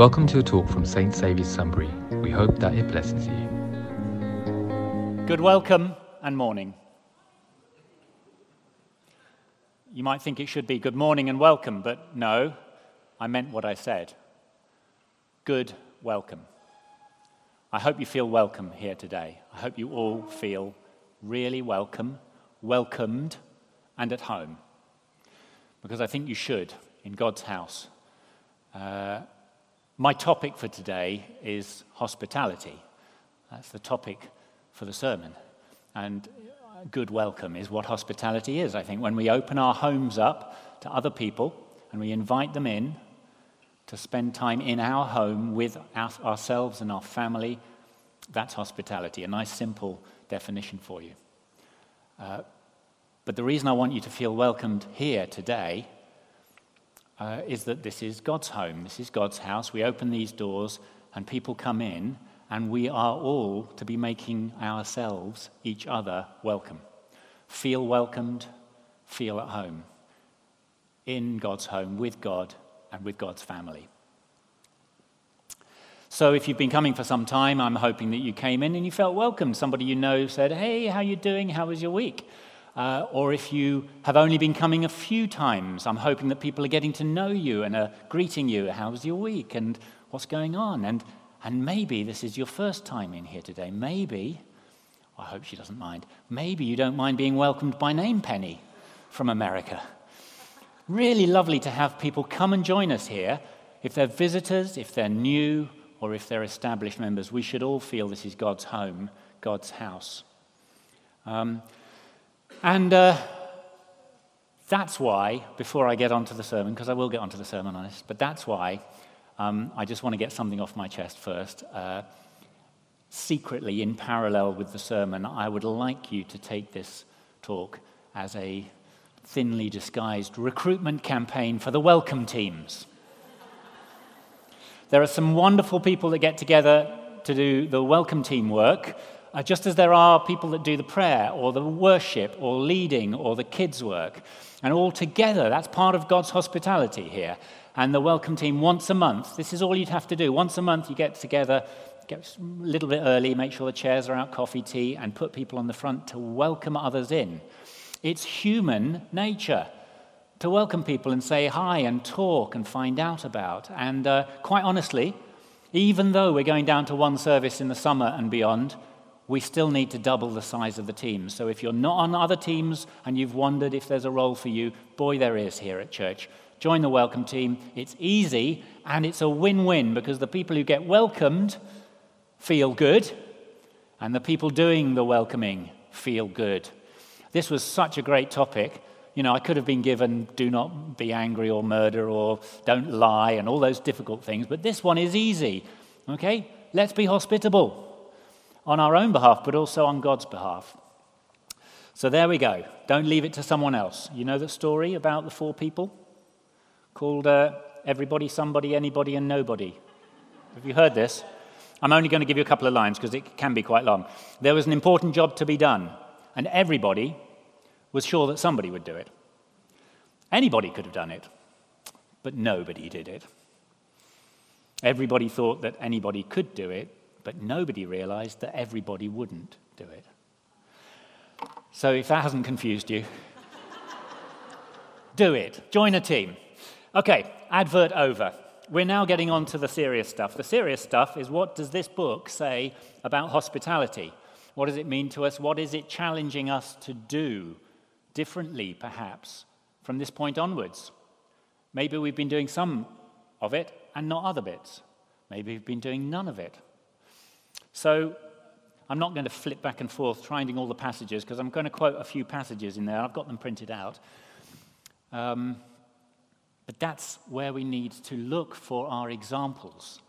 Welcome to a talk from St. Saviour's Sunbury. We hope that it blesses you. Good welcome and morning. You might think it should be good morning and welcome, but no, I meant what I said. Good welcome. I hope you feel welcome here today. I hope you all feel really welcome, welcomed, and at home. Because I think you should in God's house. Uh, my topic for today is hospitality. That's the topic for the sermon. And good welcome is what hospitality is, I think. When we open our homes up to other people and we invite them in to spend time in our home with our, ourselves and our family, that's hospitality. A nice, simple definition for you. Uh, but the reason I want you to feel welcomed here today uh, is that this is God's home, this is God's house. We open these doors and people come in, and we are all to be making ourselves, each other, welcome. Feel welcomed, feel at home in God's home, with God, and with God's family. So if you've been coming for some time, I'm hoping that you came in and you felt welcome. Somebody you know said, "Hey, how you doing? How was your week?" Uh, or if you have only been coming a few times, I'm hoping that people are getting to know you and are greeting you. How's your week? And what's going on? And, and maybe this is your first time in here today. Maybe, I hope she doesn't mind, maybe you don't mind being welcomed by name Penny from America. Really lovely to have people come and join us here. If they're visitors, if they're new, or if they're established members, we should all feel this is God's home, God's house. Um, and uh, that's why, before I get onto the sermon, because I will get onto the sermon on this, but that's why um, I just want to get something off my chest first. Uh, secretly, in parallel with the sermon, I would like you to take this talk as a thinly disguised recruitment campaign for the welcome teams. there are some wonderful people that get together to do the welcome team work. Uh, just as there are people that do the prayer or the worship or leading or the kids' work. And all together, that's part of God's hospitality here. And the welcome team, once a month, this is all you'd have to do. Once a month, you get together, get a little bit early, make sure the chairs are out, coffee, tea, and put people on the front to welcome others in. It's human nature to welcome people and say hi and talk and find out about. And uh, quite honestly, even though we're going down to one service in the summer and beyond, we still need to double the size of the team. So if you're not on other teams and you've wondered if there's a role for you, boy, there is here at church. Join the welcome team. It's easy and it's a win win because the people who get welcomed feel good and the people doing the welcoming feel good. This was such a great topic. You know, I could have been given do not be angry or murder or don't lie and all those difficult things, but this one is easy. Okay? Let's be hospitable on our own behalf, but also on God's behalf. So there we go. Don't leave it to someone else. You know the story about the four people called uh, Everybody, Somebody, Anybody, and Nobody? Have you heard this? I'm only going to give you a couple of lines because it can be quite long. There was an important job to be done, and everybody was sure that somebody would do it. Anybody could have done it, but nobody did it. Everybody thought that anybody could do it, but nobody realized that everybody wouldn't do it. So if that hasn't confused you, do it. Join a team. Okay, advert over. We're now getting on to the serious stuff. The serious stuff is what does this book say about hospitality? What does it mean to us? What is it challenging us to do differently, perhaps, from this point onwards? Maybe we've been doing some of it and not other bits. Maybe we've been doing none of it. So I'm not going to flip back and forth finding all the passages because I'm going to quote a few passages in there. I've got them printed out. Um, but that's where we need to look for our examples.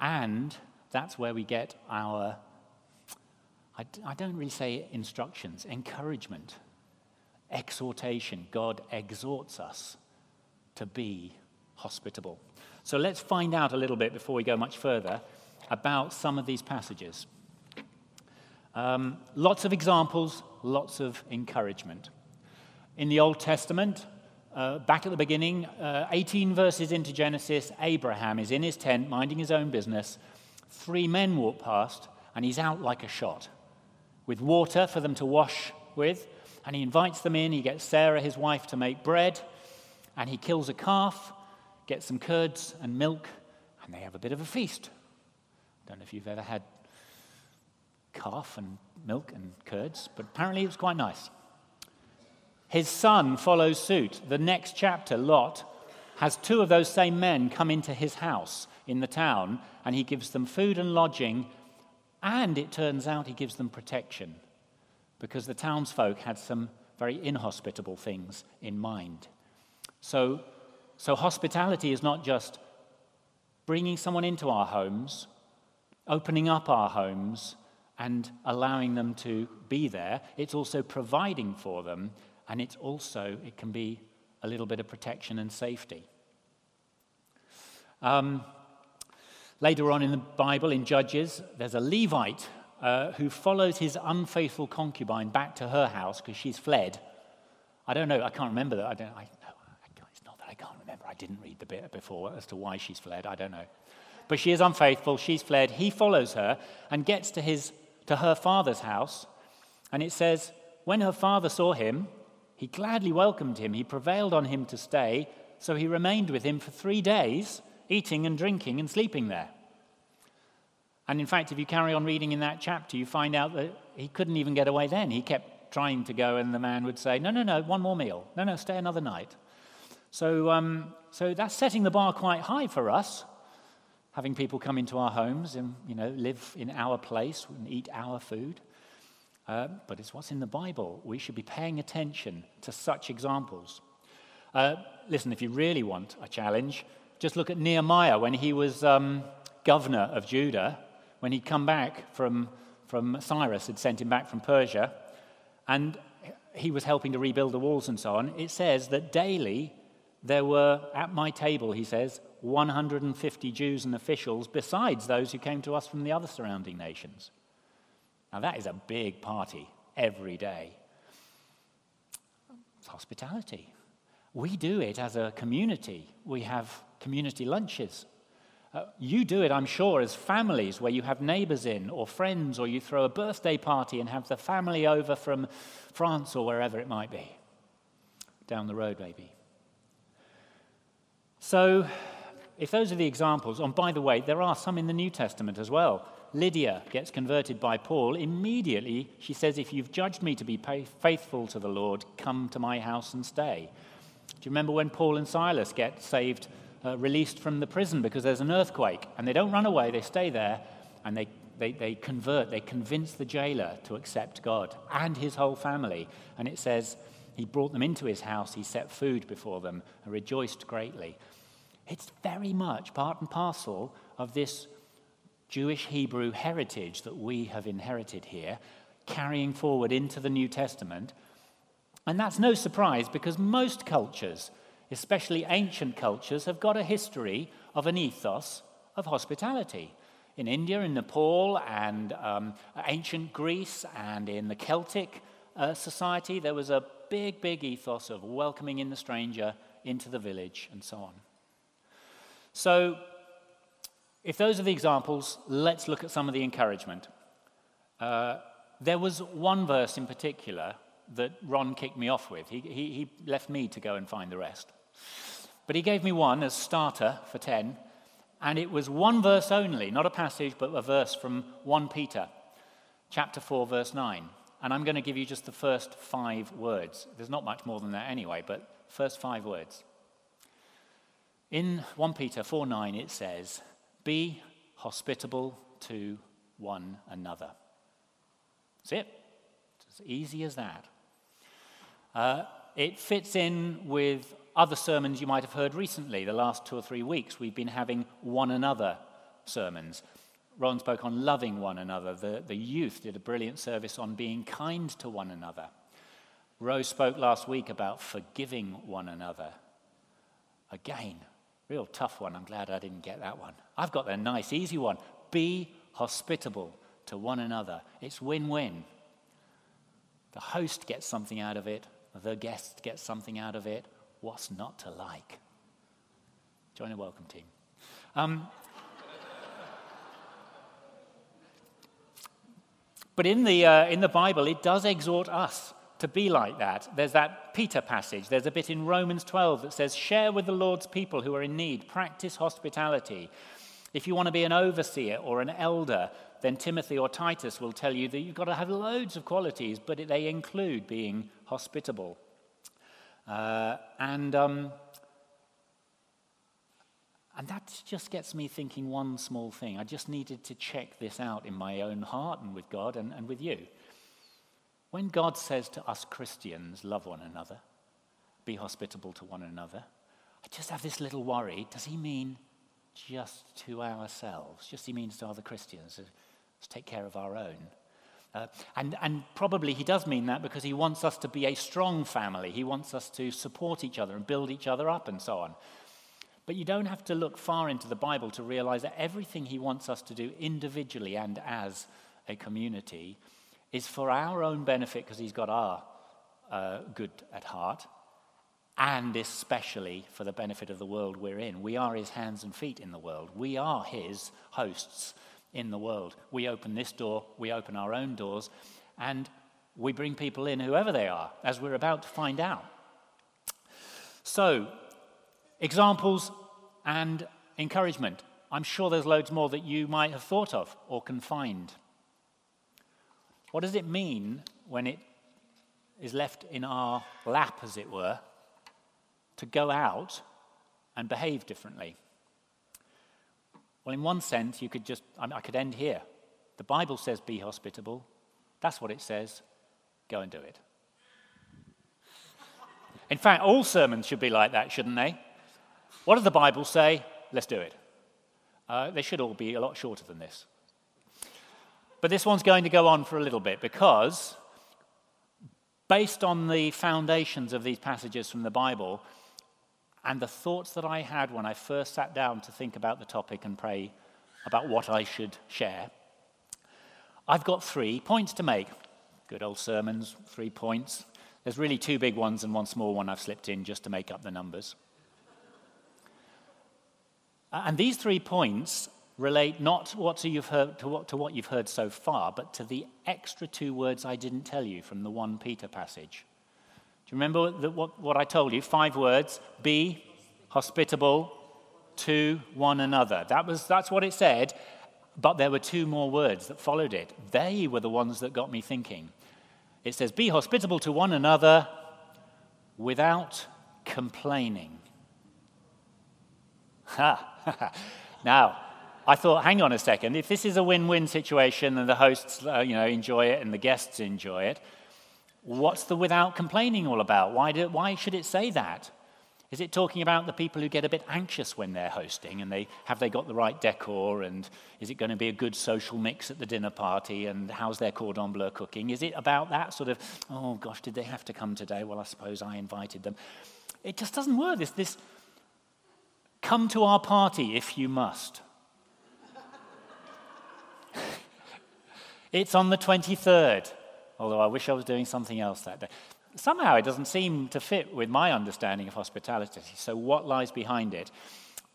And that's where we get our, I, I don't really say instructions, encouragement, exhortation. God exhorts us to be hospitable. So let's find out a little bit before we go much further about some of these passages. Um, lots of examples, lots of encouragement. In the Old Testament, uh, back at the beginning, uh, 18 verses into Genesis, Abraham is in his tent minding his own business. Three men walk past, and he's out like a shot with water for them to wash with. And he invites them in. He gets Sarah, his wife, to make bread. And he kills a calf, gets some curds and milk, and they have a bit of a feast. Don't know if you've ever had calf and milk and curds, but apparently it was quite nice. His son follows suit. The next chapter, Lot, has two of those same men come into his house in the town, and he gives them food and lodging, and it turns out he gives them protection because the townsfolk had some very inhospitable things in mind. So, so hospitality is not just bringing someone into our homes, opening up our homes, and allowing them to be there. It's also providing for them, and it's also, it can be a little bit of protection and safety. Um, later on in the Bible, in Judges, there's a Levite uh, who follows his unfaithful concubine back to her house because she's fled. I don't know, I can't remember that. I don't, I, no, it's not that I can't remember. I didn't read the bit before as to why she's fled. I don't know. But she is unfaithful. She's fled. He follows her and gets to, his, to her father's house. And it says, when her father saw him, he gladly welcomed him. He prevailed on him to stay. So he remained with him for three days, eating and drinking and sleeping there. And in fact, if you carry on reading in that chapter, you find out that he couldn't even get away then. He kept trying to go, and the man would say, No, no, no, one more meal. No, no, stay another night. So, um, so that's setting the bar quite high for us, having people come into our homes and you know, live in our place and eat our food. Uh, but it's what's in the Bible. We should be paying attention to such examples. Uh, listen, if you really want a challenge, just look at Nehemiah when he was um, governor of Judah when he'd come back from, from Cyrus, had sent him back from Persia, and he was helping to rebuild the walls and so on, it says that daily there were, at my table, he says, 150 Jews and officials, besides those who came to us from the other surrounding nations. Now, that is a big party every day. It's hospitality. We do it as a community. We have community lunches uh, you do it, I'm sure, as families where you have neighbors in or friends, or you throw a birthday party and have the family over from France or wherever it might be. Down the road, maybe. So, if those are the examples, and by the way, there are some in the New Testament as well. Lydia gets converted by Paul. Immediately, she says, If you've judged me to be faithful to the Lord, come to my house and stay. Do you remember when Paul and Silas get saved uh, released from the prison because there's an earthquake. And they don't run away, they stay there and they, they, they convert, they convince the jailer to accept God and his whole family. And it says, he brought them into his house, he set food before them, and rejoiced greatly. It's very much part and parcel of this Jewish Hebrew heritage that we have inherited here, carrying forward into the New Testament. And that's no surprise because most cultures especially ancient cultures, have got a history of an ethos of hospitality. In India, in Nepal, and um, ancient Greece, and in the Celtic uh, society, there was a big, big ethos of welcoming in the stranger into the village and so on. So, if those are the examples, let's look at some of the encouragement. Uh, there was one verse in particular that Ron kicked me off with. He, he, he left me to go and find the rest. But he gave me one as starter for 10, and it was one verse only, not a passage, but a verse from 1 Peter, chapter 4, verse 9. And I'm going to give you just the first five words. There's not much more than that anyway, but first five words. In 1 Peter 4 9, it says, Be hospitable to one another. That's it. It's as easy as that. Uh, it fits in with other sermons you might have heard recently, the last two or three weeks, we've been having one another sermons. Ron spoke on loving one another. The, the youth did a brilliant service on being kind to one another. Rose spoke last week about forgiving one another. Again, real tough one. I'm glad I didn't get that one. I've got the nice, easy one. Be hospitable to one another. It's win win. The host gets something out of it, the guest gets something out of it, What's not to like? Join a welcome team. Um, but in the, uh, in the Bible, it does exhort us to be like that. There's that Peter passage. There's a bit in Romans 12 that says, Share with the Lord's people who are in need, practice hospitality. If you want to be an overseer or an elder, then Timothy or Titus will tell you that you've got to have loads of qualities, but they include being hospitable. Uh, and, um, and that just gets me thinking one small thing. I just needed to check this out in my own heart and with God and, and with you. When God says to us Christians, love one another, be hospitable to one another, I just have this little worry. Does he mean just to ourselves? Just he means to other Christians? Let's take care of our own. Uh, and, and probably he does mean that because he wants us to be a strong family. He wants us to support each other and build each other up and so on. But you don't have to look far into the Bible to realize that everything he wants us to do individually and as a community is for our own benefit because he's got our uh, good at heart, and especially for the benefit of the world we're in. We are his hands and feet in the world, we are his hosts in the world. We open this door, we open our own doors, and we bring people in, whoever they are, as we're about to find out. So, examples and encouragement. I'm sure there's loads more that you might have thought of or can find. What does it mean when it is left in our lap, as it were, to go out and behave differently? Well, in one sense, you could just, I could end here. The Bible says be hospitable. That's what it says. Go and do it. In fact, all sermons should be like that, shouldn't they? What does the Bible say? Let's do it. Uh, they should all be a lot shorter than this. But this one's going to go on for a little bit because, based on the foundations of these passages from the Bible, and the thoughts that I had when I first sat down to think about the topic and pray about what I should share, I've got three points to make. Good old sermons, three points. There's really two big ones and one small one I've slipped in just to make up the numbers. And these three points relate not what you've heard, to, what, to what you've heard so far, but to the extra two words I didn't tell you from the 1 Peter passage. Do you remember the, what, what I told you? Five words be hospitable to one another. That was, that's what it said, but there were two more words that followed it. They were the ones that got me thinking. It says, Be hospitable to one another without complaining. Ha! now, I thought, hang on a second. If this is a win-win situation and the hosts, uh, you know, enjoy it and the guests enjoy it, what's the without complaining all about? Why, do, why should it say that? Is it talking about the people who get a bit anxious when they're hosting and they have they got the right decor and is it going to be a good social mix at the dinner party and how's their cordon bleu cooking? Is it about that sort of oh gosh did they have to come today? Well I suppose I invited them. It just doesn't work. This this come to our party if you must. It's on the 23rd although I wish I was doing something else that day. Somehow it doesn't seem to fit with my understanding of hospitality. So, what lies behind it?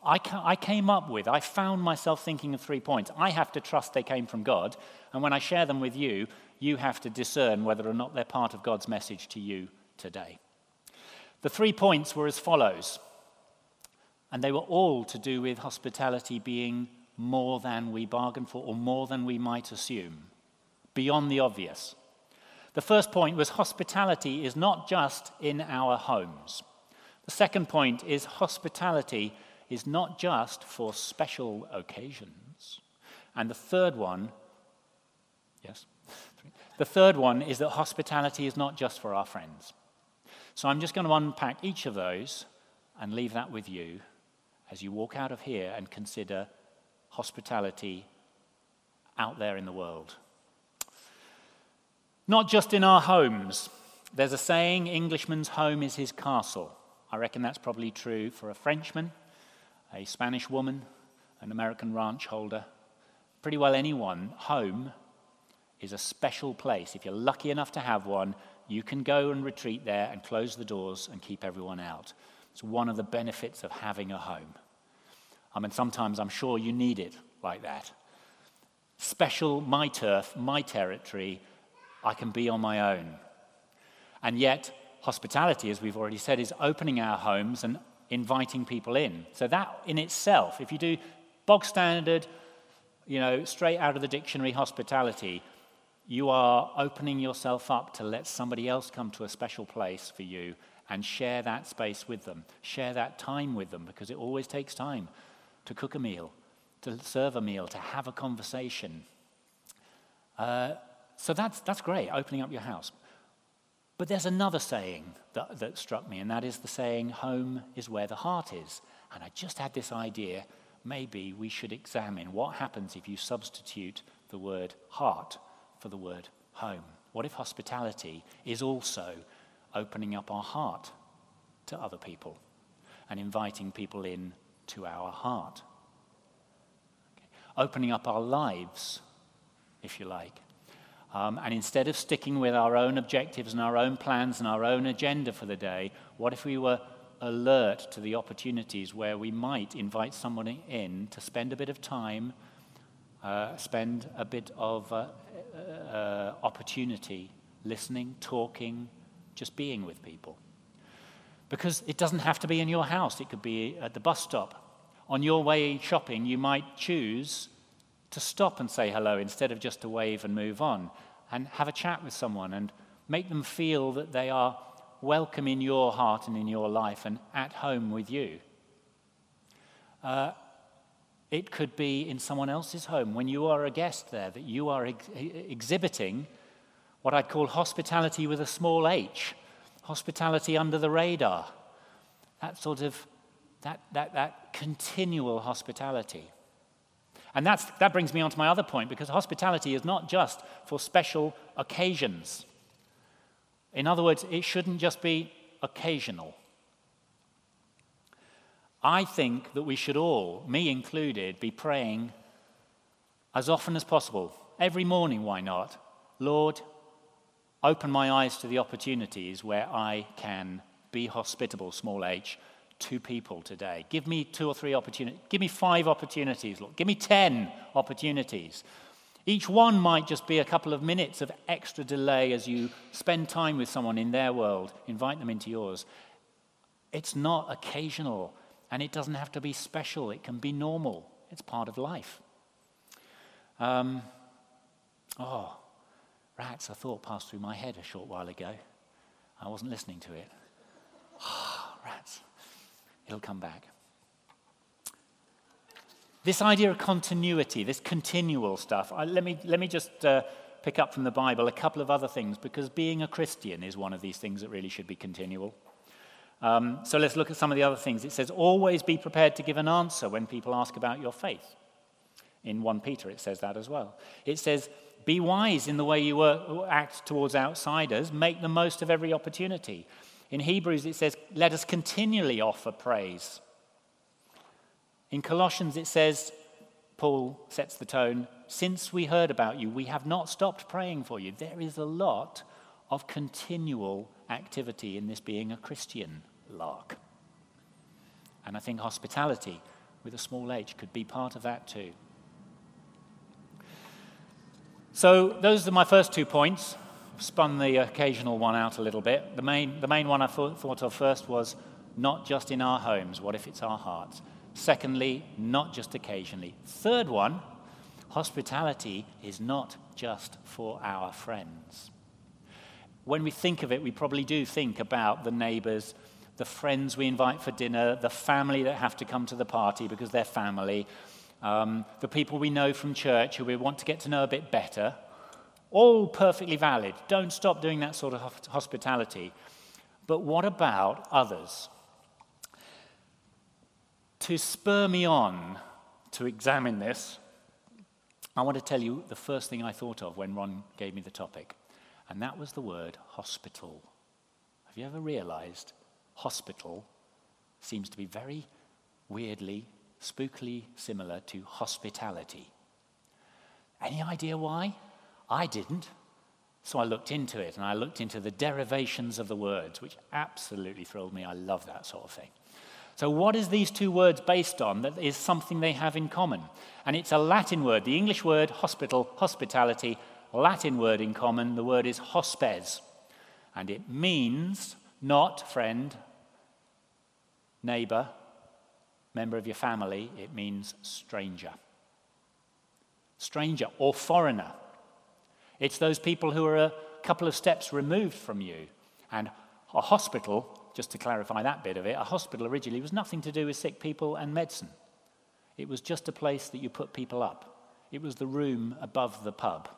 I, I came up with, I found myself thinking of three points. I have to trust they came from God, and when I share them with you, you have to discern whether or not they're part of God's message to you today. The three points were as follows, and they were all to do with hospitality being more than we bargain for or more than we might assume, beyond the obvious. The first point was hospitality is not just in our homes. The second point is hospitality is not just for special occasions. And the third one, yes, the third one is that hospitality is not just for our friends. So I'm just going to unpack each of those and leave that with you as you walk out of here and consider hospitality out there in the world. Not just in our homes. There's a saying, Englishman's home is his castle. I reckon that's probably true for a Frenchman, a Spanish woman, an American ranch holder. Pretty well anyone, home is a special place. If you're lucky enough to have one, you can go and retreat there and close the doors and keep everyone out. It's one of the benefits of having a home. I mean, sometimes I'm sure you need it like that. Special, my turf, my territory, I can be on my own. And yet, hospitality, as we've already said, is opening our homes and inviting people in. So, that in itself, if you do bog standard, you know, straight out of the dictionary hospitality, you are opening yourself up to let somebody else come to a special place for you and share that space with them, share that time with them, because it always takes time to cook a meal, to serve a meal, to have a conversation. Uh, so that's, that's great, opening up your house. But there's another saying that, that struck me, and that is the saying, home is where the heart is. And I just had this idea maybe we should examine what happens if you substitute the word heart for the word home. What if hospitality is also opening up our heart to other people and inviting people in to our heart? Okay. Opening up our lives, if you like. Um, and instead of sticking with our own objectives and our own plans and our own agenda for the day, what if we were alert to the opportunities where we might invite someone in to spend a bit of time, uh, spend a bit of uh, uh, opportunity listening, talking, just being with people. Because it doesn't have to be in your house, it could be at the bus stop. On your way shopping, you might choose to stop and say hello instead of just to wave and move on, and have a chat with someone and make them feel that they are welcome in your heart and in your life and at home with you. Uh, it could be in someone else's home when you are a guest there, that you are ex- exhibiting what I'd call hospitality with a small h, hospitality under the radar. That sort of, that, that, that continual hospitality. And that brings me on to my other point because hospitality is not just for special occasions. In other words, it shouldn't just be occasional. I think that we should all, me included, be praying as often as possible. Every morning, why not? Lord, open my eyes to the opportunities where I can be hospitable, small h, to people today. Give me two or three opportunities. Give me five opportunities, Lord. Give me ten opportunities each one might just be a couple of minutes of extra delay as you spend time with someone in their world, invite them into yours. It's not occasional, and it doesn't have to be special, it can be normal. It's part of life. Um, oh, rats, a thought passed through my head a short while ago. I wasn't listening to it. Oh, rats. It'll come back. This idea of continuity, this continual stuff, I, let, me, let me just uh, pick up from the Bible a couple of other things because being a Christian is one of these things that really should be continual. Um, so let's look at some of the other things. It says, always be prepared to give an answer when people ask about your faith. In 1 Peter, it says that as well. It says, be wise in the way you act towards outsiders, make the most of every opportunity. In Hebrews, it says, let us continually offer praise in Colossians, it says, Paul sets the tone since we heard about you, we have not stopped praying for you. There is a lot of continual activity in this being a Christian lark. And I think hospitality with a small h could be part of that too. So, those are my first two points. Spun the occasional one out a little bit. The main, the main one I thought, thought of first was not just in our homes, what if it's our hearts? Secondly, not just occasionally. Third one, hospitality is not just for our friends. When we think of it, we probably do think about the neighbors, the friends we invite for dinner, the family that have to come to the party because they're family, um, the people we know from church who we want to get to know a bit better. All perfectly valid. Don't stop doing that sort of hospitality. But what about others? to spur me on to examine this, I want to tell you the first thing I thought of when Ron gave me the topic, and that was the word hospital. Have you ever realized hospital seems to be very weirdly, spookily similar to hospitality? Any idea why? I didn't. So I looked into it and I looked into the derivations of the words, which absolutely thrilled me. I love that sort of thing. So, what is these two words based on that is something they have in common? And it's a Latin word. The English word hospital, hospitality, Latin word in common, the word is hospes. And it means not friend, neighbor, member of your family, it means stranger. Stranger or foreigner. It's those people who are a couple of steps removed from you. And a hospital, just to clarify that bit of it, a hospital originally was nothing to do with sick people and medicine. It was just a place that you put people up. It was the room above the pub.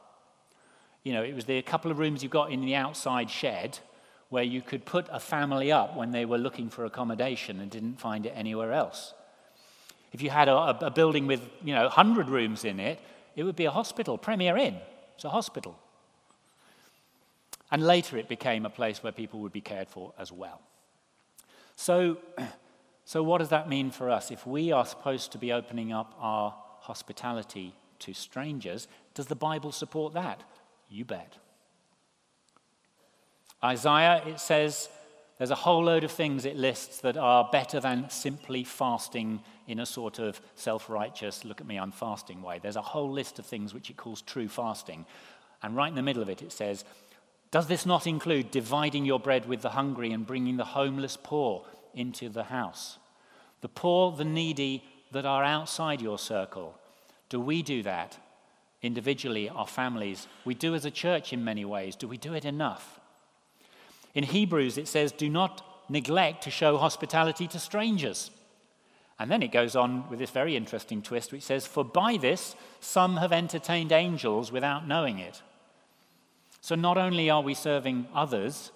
You know, it was the couple of rooms you got in the outside shed where you could put a family up when they were looking for accommodation and didn't find it anywhere else. If you had a, a building with, you know, 100 rooms in it, it would be a hospital, Premier Inn. It's a hospital. And later it became a place where people would be cared for as well. So, so what does that mean for us? If we are supposed to be opening up our hospitality to strangers, does the Bible support that? You bet. Isaiah, it says, there's a whole load of things it lists that are better than simply fasting in a sort of self righteous, look at me, I'm fasting way. There's a whole list of things which it calls true fasting. And right in the middle of it, it says, Does this not include dividing your bread with the hungry and bringing the homeless poor into the house? The poor, the needy that are outside your circle. Do we do that? Individually, our families. We do as a church in many ways. Do we do it enough? In Hebrews, it says, Do not neglect to show hospitality to strangers. And then it goes on with this very interesting twist, which says, For by this some have entertained angels without knowing it. So not only are we serving others,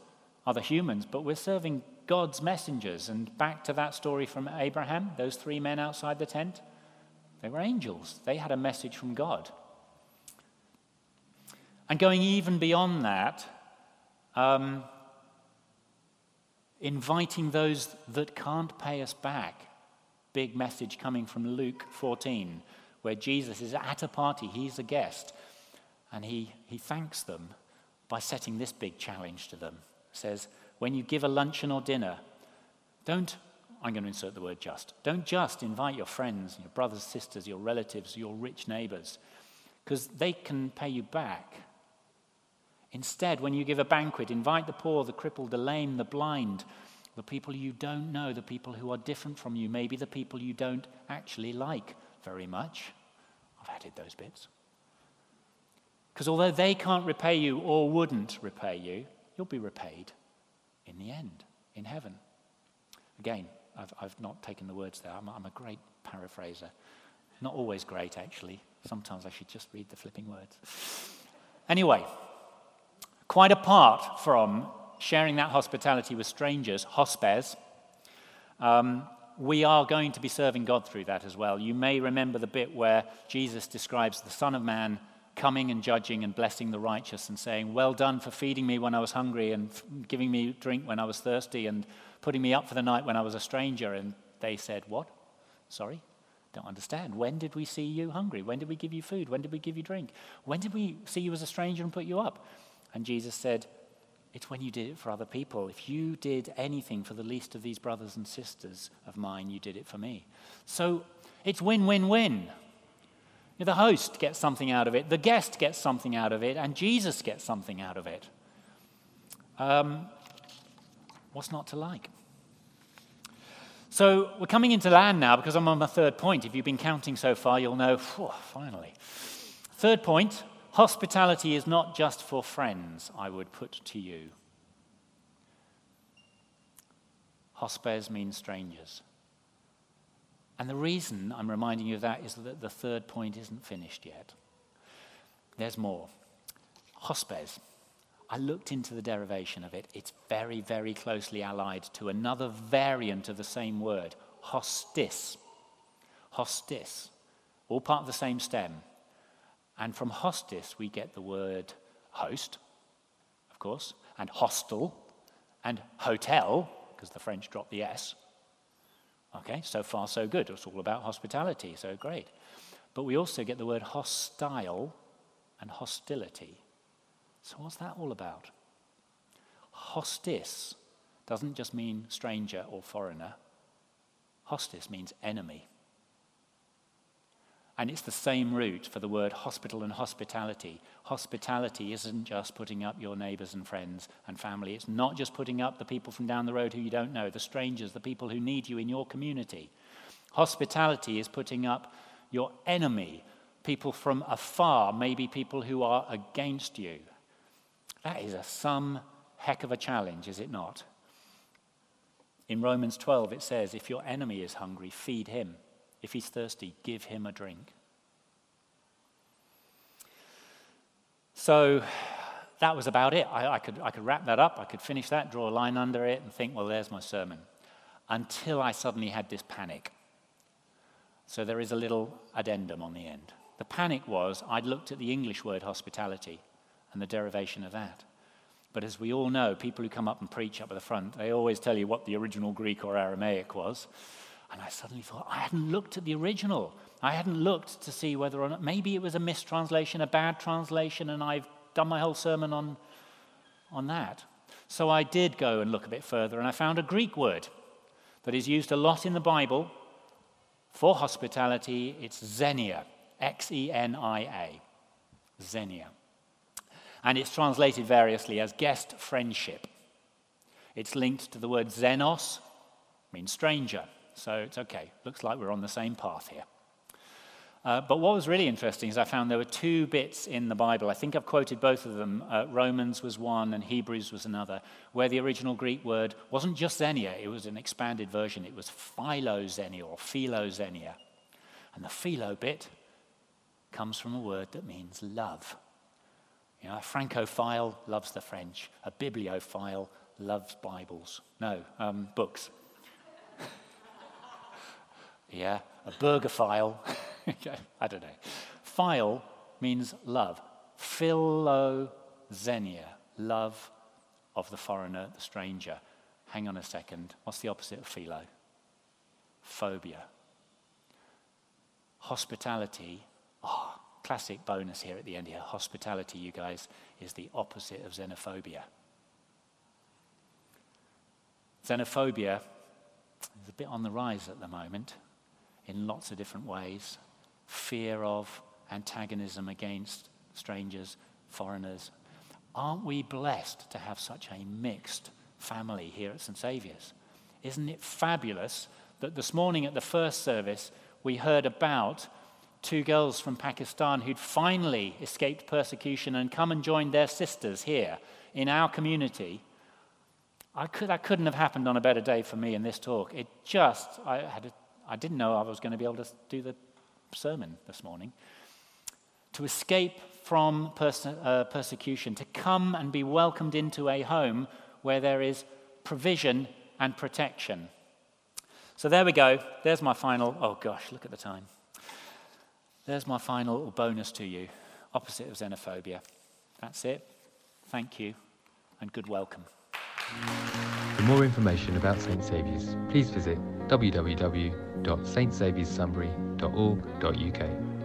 other humans, but we're serving God's messengers. And back to that story from Abraham, those three men outside the tent, they were angels. They had a message from God. And going even beyond that, um, inviting those that can't pay us back. Big message coming from Luke 14, where Jesus is at a party, he's a guest, and he, he thanks them by setting this big challenge to them. Says, when you give a luncheon or dinner, don't, I'm going to insert the word just, don't just invite your friends, your brothers, sisters, your relatives, your rich neighbors, because they can pay you back. Instead, when you give a banquet, invite the poor, the crippled, the lame, the blind, the people you don't know, the people who are different from you, maybe the people you don't actually like very much. I've added those bits. Because although they can't repay you or wouldn't repay you, you'll be repaid in the end, in heaven. Again, I've, I've not taken the words there. I'm, I'm a great paraphraser. Not always great, actually. Sometimes I should just read the flipping words. Anyway, Quite apart from sharing that hospitality with strangers, hospes, um, we are going to be serving God through that as well. You may remember the bit where Jesus describes the Son of Man coming and judging and blessing the righteous and saying, Well done for feeding me when I was hungry and giving me drink when I was thirsty and putting me up for the night when I was a stranger. And they said, What? Sorry? Don't understand. When did we see you hungry? When did we give you food? When did we give you drink? When did we see you as a stranger and put you up? And Jesus said, It's when you did it for other people. If you did anything for the least of these brothers and sisters of mine, you did it for me. So it's win win win. The host gets something out of it, the guest gets something out of it, and Jesus gets something out of it. Um, what's not to like? So we're coming into land now because I'm on my third point. If you've been counting so far, you'll know, finally. Third point Hospitality is not just for friends, I would put to you. Hospes means strangers. And the reason I'm reminding you of that is that the third point isn't finished yet. There's more. Hospes. I looked into the derivation of it. It's very, very closely allied to another variant of the same word, hostis. Hostis. All part of the same stem. And from hostis, we get the word host, of course, and hostel, and hotel, because the French dropped the S. Okay, so far so good. It's all about hospitality, so great. But we also get the word hostile and hostility. So, what's that all about? Hostis doesn't just mean stranger or foreigner, Hostis means enemy. And it's the same root for the word hospital and hospitality. Hospitality isn't just putting up your neighbors and friends and family. It's not just putting up the people from down the road who you don't know, the strangers, the people who need you in your community. Hospitality is putting up your enemy, people from afar, maybe people who are against you. That is a some heck of a challenge, is it not? In Romans 12, it says, If your enemy is hungry, feed him. If he's thirsty, give him a drink. So that was about it. I, I, could, I could wrap that up, I could finish that, draw a line under it, and think, well, there's my sermon. Until I suddenly had this panic. So there is a little addendum on the end. The panic was I'd looked at the English word hospitality and the derivation of that. But as we all know, people who come up and preach up at the front, they always tell you what the original Greek or Aramaic was. And I suddenly thought, I hadn't looked at the original. I hadn't looked to see whether or not maybe it was a mistranslation, a bad translation, and I've done my whole sermon on, on that. So I did go and look a bit further, and I found a Greek word that is used a lot in the Bible for hospitality. It's xenia, X E N I A. Xenia. And it's translated variously as guest friendship. It's linked to the word xenos, means stranger. So it's okay. Looks like we're on the same path here. Uh, but what was really interesting is I found there were two bits in the Bible. I think I've quoted both of them. Uh, Romans was one and Hebrews was another, where the original Greek word wasn't just xenia, it was an expanded version. It was philoxenia or philoxenia. And the philo bit comes from a word that means love. You know, a Francophile loves the French, a bibliophile loves Bibles. No, um, books. Yeah, a burgerphile. I don't know. Phile means love. Philoxenia, love of the foreigner, the stranger. Hang on a second. What's the opposite of philo? Phobia. Hospitality. Oh, classic bonus here at the end here. Hospitality, you guys, is the opposite of xenophobia. Xenophobia is a bit on the rise at the moment in lots of different ways fear of antagonism against strangers, foreigners. Aren't we blessed to have such a mixed family here at St. Saviour's? Isn't it fabulous that this morning at the first service we heard about two girls from Pakistan who'd finally escaped persecution and come and joined their sisters here in our community? I could, that couldn't have happened on a better day for me in this talk. It just, I had a I didn't know I was going to be able to do the sermon this morning. To escape from perse- uh, persecution, to come and be welcomed into a home where there is provision and protection. So there we go. There's my final. Oh gosh, look at the time. There's my final bonus to you opposite of xenophobia. That's it. Thank you and good welcome. For more information about St. Saviour's, please visit www www.stsaviourssunbury.org.uk.